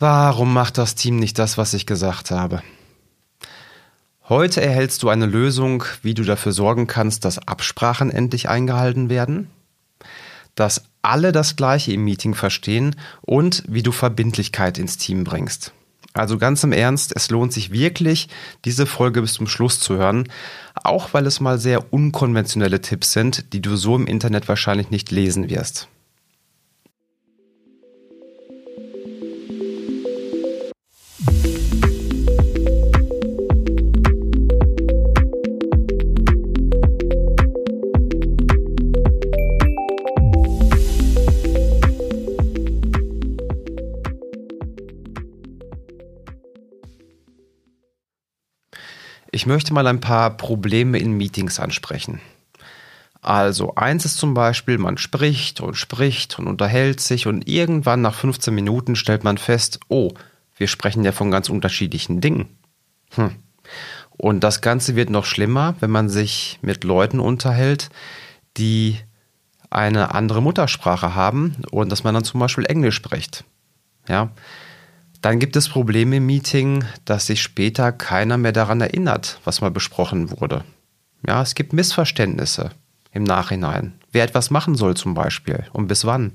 Warum macht das Team nicht das, was ich gesagt habe? Heute erhältst du eine Lösung, wie du dafür sorgen kannst, dass Absprachen endlich eingehalten werden, dass alle das Gleiche im Meeting verstehen und wie du Verbindlichkeit ins Team bringst. Also ganz im Ernst, es lohnt sich wirklich, diese Folge bis zum Schluss zu hören, auch weil es mal sehr unkonventionelle Tipps sind, die du so im Internet wahrscheinlich nicht lesen wirst. Ich möchte mal ein paar Probleme in Meetings ansprechen. Also eins ist zum Beispiel, man spricht und spricht und unterhält sich und irgendwann nach 15 Minuten stellt man fest, oh, wir sprechen ja von ganz unterschiedlichen Dingen. Hm. Und das Ganze wird noch schlimmer, wenn man sich mit Leuten unterhält, die eine andere Muttersprache haben und dass man dann zum Beispiel Englisch spricht. Ja, dann gibt es Probleme im Meeting, dass sich später keiner mehr daran erinnert, was mal besprochen wurde. Ja, es gibt Missverständnisse im Nachhinein. Wer etwas machen soll zum Beispiel und bis wann.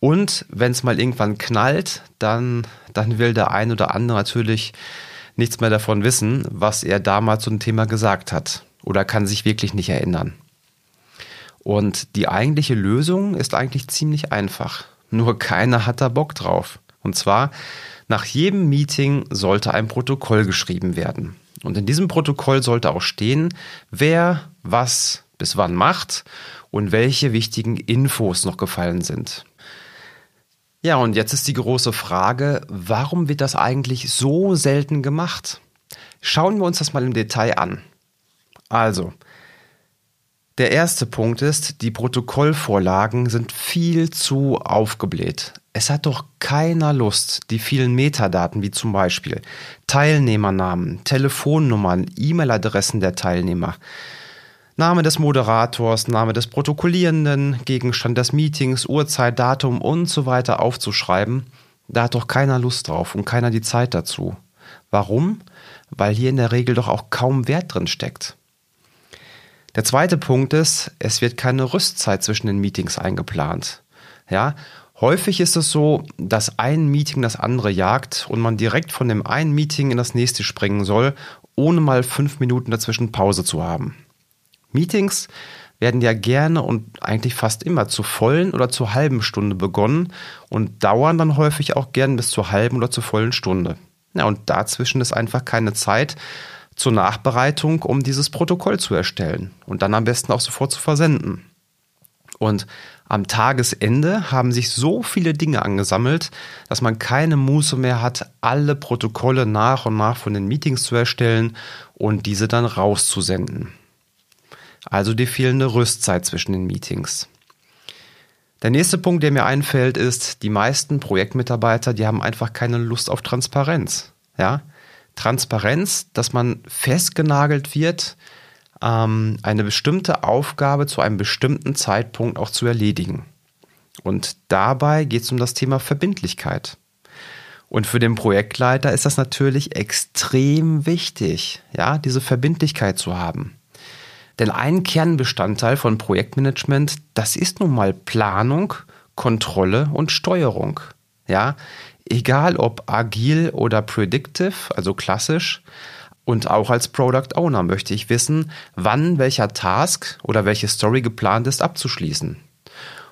Und wenn es mal irgendwann knallt, dann, dann will der ein oder andere natürlich nichts mehr davon wissen, was er damals zum Thema gesagt hat. Oder kann sich wirklich nicht erinnern. Und die eigentliche Lösung ist eigentlich ziemlich einfach. Nur keiner hat da Bock drauf. Und zwar, nach jedem Meeting sollte ein Protokoll geschrieben werden. Und in diesem Protokoll sollte auch stehen, wer was bis wann macht und welche wichtigen Infos noch gefallen sind. Ja, und jetzt ist die große Frage, warum wird das eigentlich so selten gemacht? Schauen wir uns das mal im Detail an. Also, der erste Punkt ist, die Protokollvorlagen sind viel zu aufgebläht. Es hat doch keiner Lust, die vielen Metadaten wie zum Beispiel Teilnehmernamen, Telefonnummern, E-Mail-Adressen der Teilnehmer, Name des Moderators, Name des Protokollierenden, Gegenstand des Meetings, Uhrzeit, Datum und so weiter aufzuschreiben. Da hat doch keiner Lust drauf und keiner die Zeit dazu. Warum? Weil hier in der Regel doch auch kaum Wert drin steckt. Der zweite Punkt ist, es wird keine Rüstzeit zwischen den Meetings eingeplant. Ja, Häufig ist es so, dass ein Meeting das andere jagt und man direkt von dem einen Meeting in das nächste springen soll, ohne mal fünf Minuten dazwischen Pause zu haben. Meetings werden ja gerne und eigentlich fast immer zur vollen oder zur halben Stunde begonnen und dauern dann häufig auch gern bis zur halben oder zur vollen Stunde. Ja, und dazwischen ist einfach keine Zeit zur Nachbereitung, um dieses Protokoll zu erstellen und dann am besten auch sofort zu versenden. Und am Tagesende haben sich so viele Dinge angesammelt, dass man keine Muße mehr hat, alle Protokolle nach und nach von den Meetings zu erstellen und diese dann rauszusenden. Also die fehlende Rüstzeit zwischen den Meetings. Der nächste Punkt, der mir einfällt, ist, die meisten Projektmitarbeiter, die haben einfach keine Lust auf Transparenz. Ja? Transparenz, dass man festgenagelt wird, ähm, eine bestimmte Aufgabe zu einem bestimmten Zeitpunkt auch zu erledigen. Und dabei geht es um das Thema Verbindlichkeit. Und für den Projektleiter ist das natürlich extrem wichtig, ja, diese Verbindlichkeit zu haben. Denn ein Kernbestandteil von Projektmanagement, das ist nun mal Planung, Kontrolle und Steuerung. Ja, egal ob agil oder predictive, also klassisch, und auch als Product Owner möchte ich wissen, wann welcher Task oder welche Story geplant ist abzuschließen.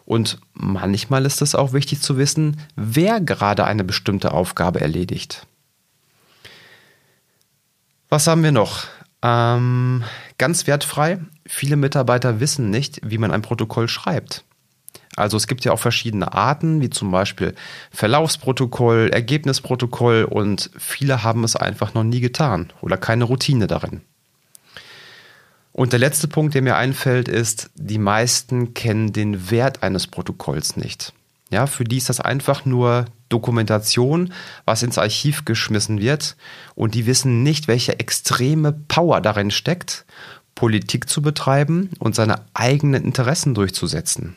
Und manchmal ist es auch wichtig zu wissen, wer gerade eine bestimmte Aufgabe erledigt. Was haben wir noch? Ähm, ganz wertfrei, viele Mitarbeiter wissen nicht, wie man ein Protokoll schreibt. Also es gibt ja auch verschiedene Arten, wie zum Beispiel Verlaufsprotokoll, Ergebnisprotokoll und viele haben es einfach noch nie getan oder keine Routine darin. Und der letzte Punkt, der mir einfällt, ist, die meisten kennen den Wert eines Protokolls nicht. Ja, für die ist das einfach nur Dokumentation, was ins Archiv geschmissen wird und die wissen nicht, welche extreme Power darin steckt, Politik zu betreiben und seine eigenen Interessen durchzusetzen.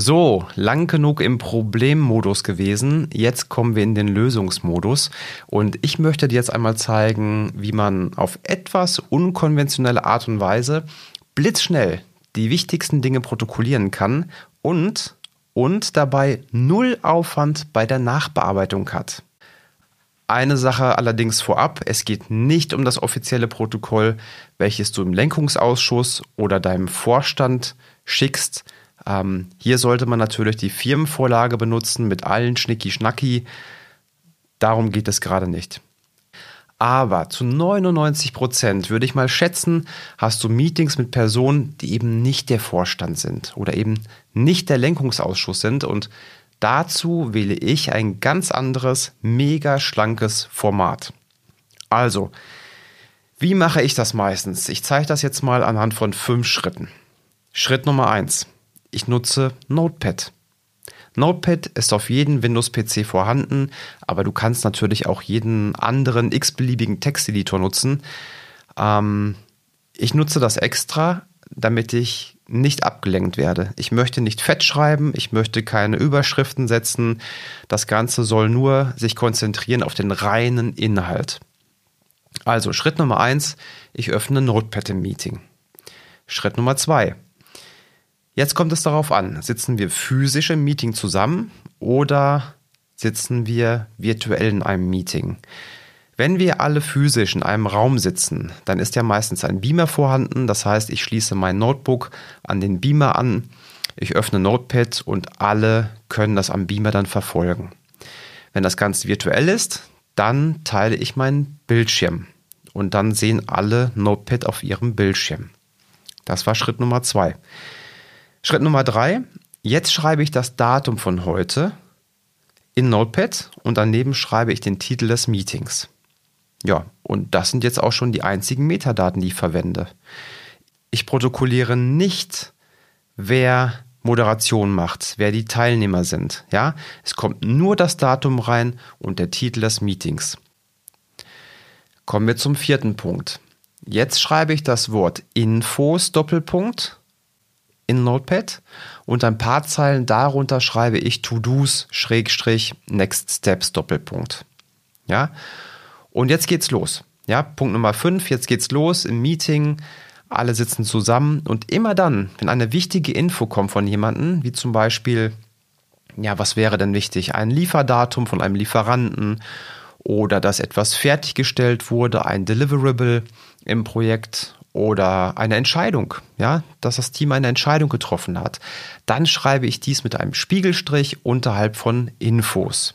So, lang genug im Problemmodus gewesen. Jetzt kommen wir in den Lösungsmodus. Und ich möchte dir jetzt einmal zeigen, wie man auf etwas unkonventionelle Art und Weise blitzschnell die wichtigsten Dinge protokollieren kann und, und dabei null Aufwand bei der Nachbearbeitung hat. Eine Sache allerdings vorab, es geht nicht um das offizielle Protokoll, welches du im Lenkungsausschuss oder deinem Vorstand schickst, ähm, hier sollte man natürlich die Firmenvorlage benutzen mit allen Schnicki-Schnacki. Darum geht es gerade nicht. Aber zu 99 Prozent würde ich mal schätzen, hast du Meetings mit Personen, die eben nicht der Vorstand sind oder eben nicht der Lenkungsausschuss sind. Und dazu wähle ich ein ganz anderes, mega schlankes Format. Also, wie mache ich das meistens? Ich zeige das jetzt mal anhand von fünf Schritten. Schritt Nummer eins ich nutze Notepad. Notepad ist auf jedem Windows-PC vorhanden, aber du kannst natürlich auch jeden anderen x-beliebigen Texteditor nutzen. Ähm, ich nutze das extra, damit ich nicht abgelenkt werde. Ich möchte nicht fett schreiben, ich möchte keine Überschriften setzen. Das Ganze soll nur sich konzentrieren auf den reinen Inhalt. Also Schritt Nummer eins: ich öffne Notepad im Meeting. Schritt Nummer zwei: Jetzt kommt es darauf an, sitzen wir physisch im Meeting zusammen oder sitzen wir virtuell in einem Meeting? Wenn wir alle physisch in einem Raum sitzen, dann ist ja meistens ein Beamer vorhanden. Das heißt, ich schließe mein Notebook an den Beamer an, ich öffne Notepad und alle können das am Beamer dann verfolgen. Wenn das Ganze virtuell ist, dann teile ich meinen Bildschirm und dann sehen alle Notepad auf ihrem Bildschirm. Das war Schritt Nummer zwei. Schritt Nummer drei. Jetzt schreibe ich das Datum von heute in Notepad und daneben schreibe ich den Titel des Meetings. Ja, und das sind jetzt auch schon die einzigen Metadaten, die ich verwende. Ich protokolliere nicht, wer Moderation macht, wer die Teilnehmer sind. Ja, es kommt nur das Datum rein und der Titel des Meetings. Kommen wir zum vierten Punkt. Jetzt schreibe ich das Wort Infos Doppelpunkt in Notepad und ein paar Zeilen darunter schreibe ich To-Dos Schrägstrich Next Steps Doppelpunkt. Ja, und jetzt geht's los. Ja, Punkt Nummer 5, jetzt geht's los im Meeting. Alle sitzen zusammen und immer dann, wenn eine wichtige Info kommt von jemandem, wie zum Beispiel, ja, was wäre denn wichtig? Ein Lieferdatum von einem Lieferanten oder dass etwas fertiggestellt wurde, ein Deliverable im Projekt oder eine Entscheidung, ja, dass das Team eine Entscheidung getroffen hat, dann schreibe ich dies mit einem Spiegelstrich unterhalb von Infos.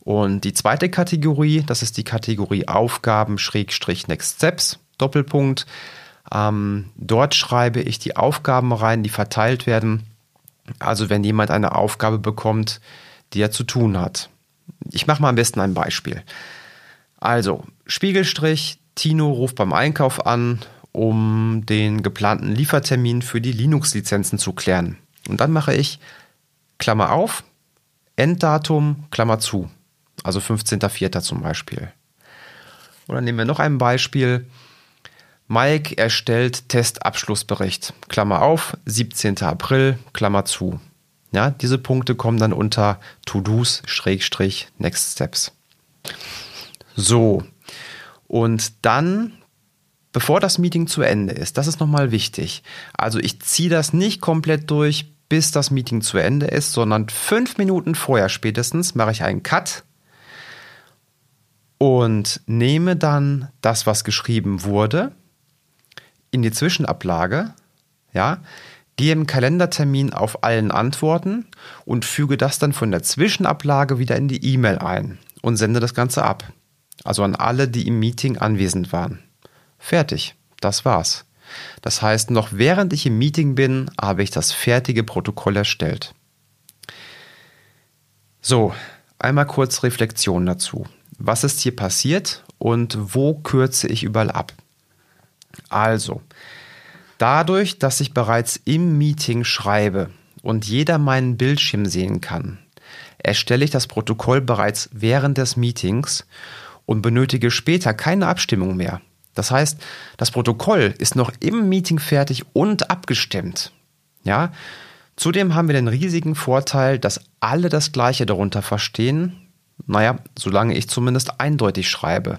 Und die zweite Kategorie, das ist die Kategorie Aufgaben Schrägstrich Next Steps, Doppelpunkt. Ähm, dort schreibe ich die Aufgaben rein, die verteilt werden. Also wenn jemand eine Aufgabe bekommt, die er zu tun hat. Ich mache mal am besten ein Beispiel. Also Spiegelstrich Tino ruft beim Einkauf an, um den geplanten Liefertermin für die Linux-Lizenzen zu klären. Und dann mache ich Klammer auf, Enddatum, Klammer zu. Also 15.04. zum Beispiel. Oder nehmen wir noch ein Beispiel. Mike erstellt Testabschlussbericht. Klammer auf, 17. April, Klammer zu. Ja, diese Punkte kommen dann unter To-Dos, Schrägstrich, Next Steps. So, und dann, bevor das Meeting zu Ende ist, das ist nochmal wichtig. Also ich ziehe das nicht komplett durch, bis das Meeting zu Ende ist, sondern fünf Minuten vorher spätestens mache ich einen Cut und nehme dann das, was geschrieben wurde, in die Zwischenablage, ja, gehe im Kalendertermin auf allen Antworten und füge das dann von der Zwischenablage wieder in die E-Mail ein und sende das Ganze ab. Also an alle, die im Meeting anwesend waren. Fertig. Das war's. Das heißt, noch während ich im Meeting bin, habe ich das fertige Protokoll erstellt. So, einmal kurz Reflexion dazu. Was ist hier passiert und wo kürze ich überall ab? Also, dadurch, dass ich bereits im Meeting schreibe und jeder meinen Bildschirm sehen kann, erstelle ich das Protokoll bereits während des Meetings und benötige später keine Abstimmung mehr. Das heißt, das Protokoll ist noch im Meeting fertig und abgestimmt. Ja, Zudem haben wir den riesigen Vorteil, dass alle das Gleiche darunter verstehen. Naja, solange ich zumindest eindeutig schreibe.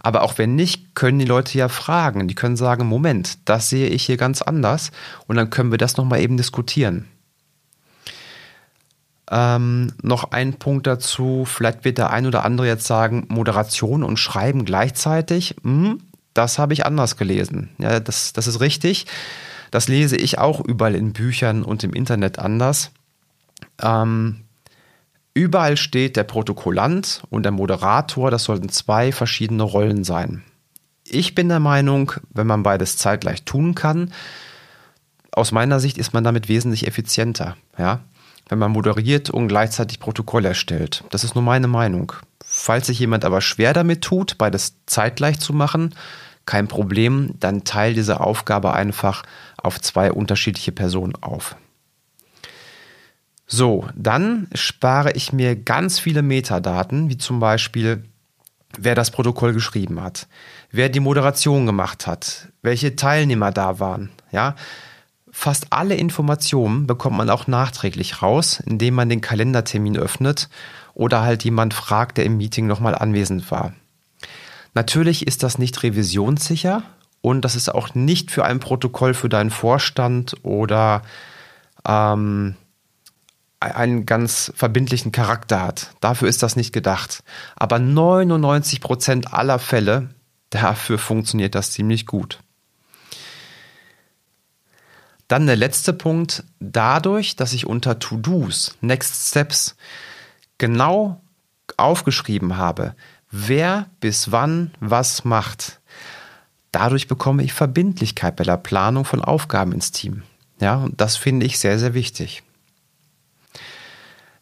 Aber auch wenn nicht, können die Leute ja fragen. Die können sagen, Moment, das sehe ich hier ganz anders. Und dann können wir das nochmal eben diskutieren. Ähm, noch ein Punkt dazu, vielleicht wird der ein oder andere jetzt sagen, Moderation und Schreiben gleichzeitig. Hm, das habe ich anders gelesen. Ja, das, das ist richtig. Das lese ich auch überall in Büchern und im Internet anders. Ähm, überall steht der Protokollant und der Moderator, das sollten zwei verschiedene Rollen sein. Ich bin der Meinung, wenn man beides zeitgleich tun kann, aus meiner Sicht ist man damit wesentlich effizienter, ja, wenn man moderiert und gleichzeitig Protokoll erstellt. Das ist nur meine Meinung. Falls sich jemand aber schwer damit tut, beides zeitgleich zu machen, kein Problem, dann teile diese Aufgabe einfach auf zwei unterschiedliche Personen auf. So, dann spare ich mir ganz viele Metadaten, wie zum Beispiel, wer das Protokoll geschrieben hat, wer die Moderation gemacht hat, welche Teilnehmer da waren. Ja, fast alle Informationen bekommt man auch nachträglich raus, indem man den Kalendertermin öffnet oder halt jemand fragt, der im Meeting nochmal anwesend war. Natürlich ist das nicht revisionssicher und das ist auch nicht für ein Protokoll für deinen Vorstand oder ähm, einen ganz verbindlichen Charakter hat. Dafür ist das nicht gedacht. Aber 99 Prozent aller Fälle, dafür funktioniert das ziemlich gut. Dann der letzte Punkt. Dadurch, dass ich unter To-Dos, Next Steps genau aufgeschrieben habe, wer bis wann was macht, dadurch bekomme ich Verbindlichkeit bei der Planung von Aufgaben ins Team. Ja, und das finde ich sehr, sehr wichtig.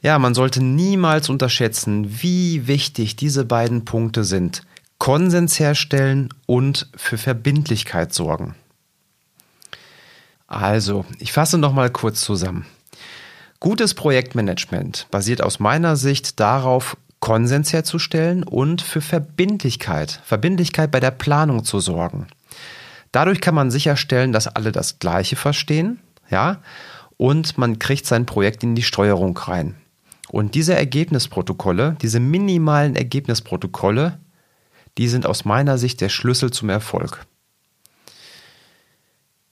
Ja, man sollte niemals unterschätzen, wie wichtig diese beiden Punkte sind. Konsens herstellen und für Verbindlichkeit sorgen. Also, ich fasse noch mal kurz zusammen. Gutes Projektmanagement basiert aus meiner Sicht darauf, Konsens herzustellen und für Verbindlichkeit, Verbindlichkeit bei der Planung zu sorgen. Dadurch kann man sicherstellen, dass alle das Gleiche verstehen, ja, und man kriegt sein Projekt in die Steuerung rein. Und diese Ergebnisprotokolle, diese minimalen Ergebnisprotokolle, die sind aus meiner Sicht der Schlüssel zum Erfolg.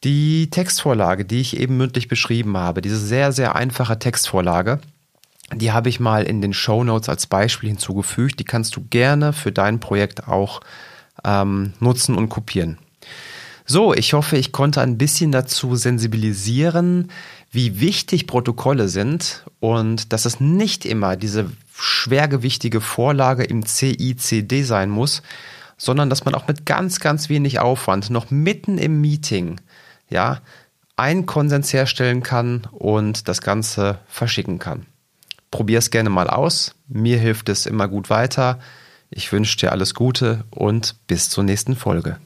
Die Textvorlage, die ich eben mündlich beschrieben habe, diese sehr, sehr einfache Textvorlage, die habe ich mal in den Show Notes als Beispiel hinzugefügt. Die kannst du gerne für dein Projekt auch ähm, nutzen und kopieren. So, ich hoffe, ich konnte ein bisschen dazu sensibilisieren, wie wichtig Protokolle sind und dass es nicht immer diese schwergewichtige Vorlage im CICD sein muss, sondern dass man auch mit ganz, ganz wenig Aufwand noch mitten im Meeting, ja, einen Konsens herstellen kann und das Ganze verschicken kann. Probier es gerne mal aus. Mir hilft es immer gut weiter. Ich wünsche dir alles Gute und bis zur nächsten Folge.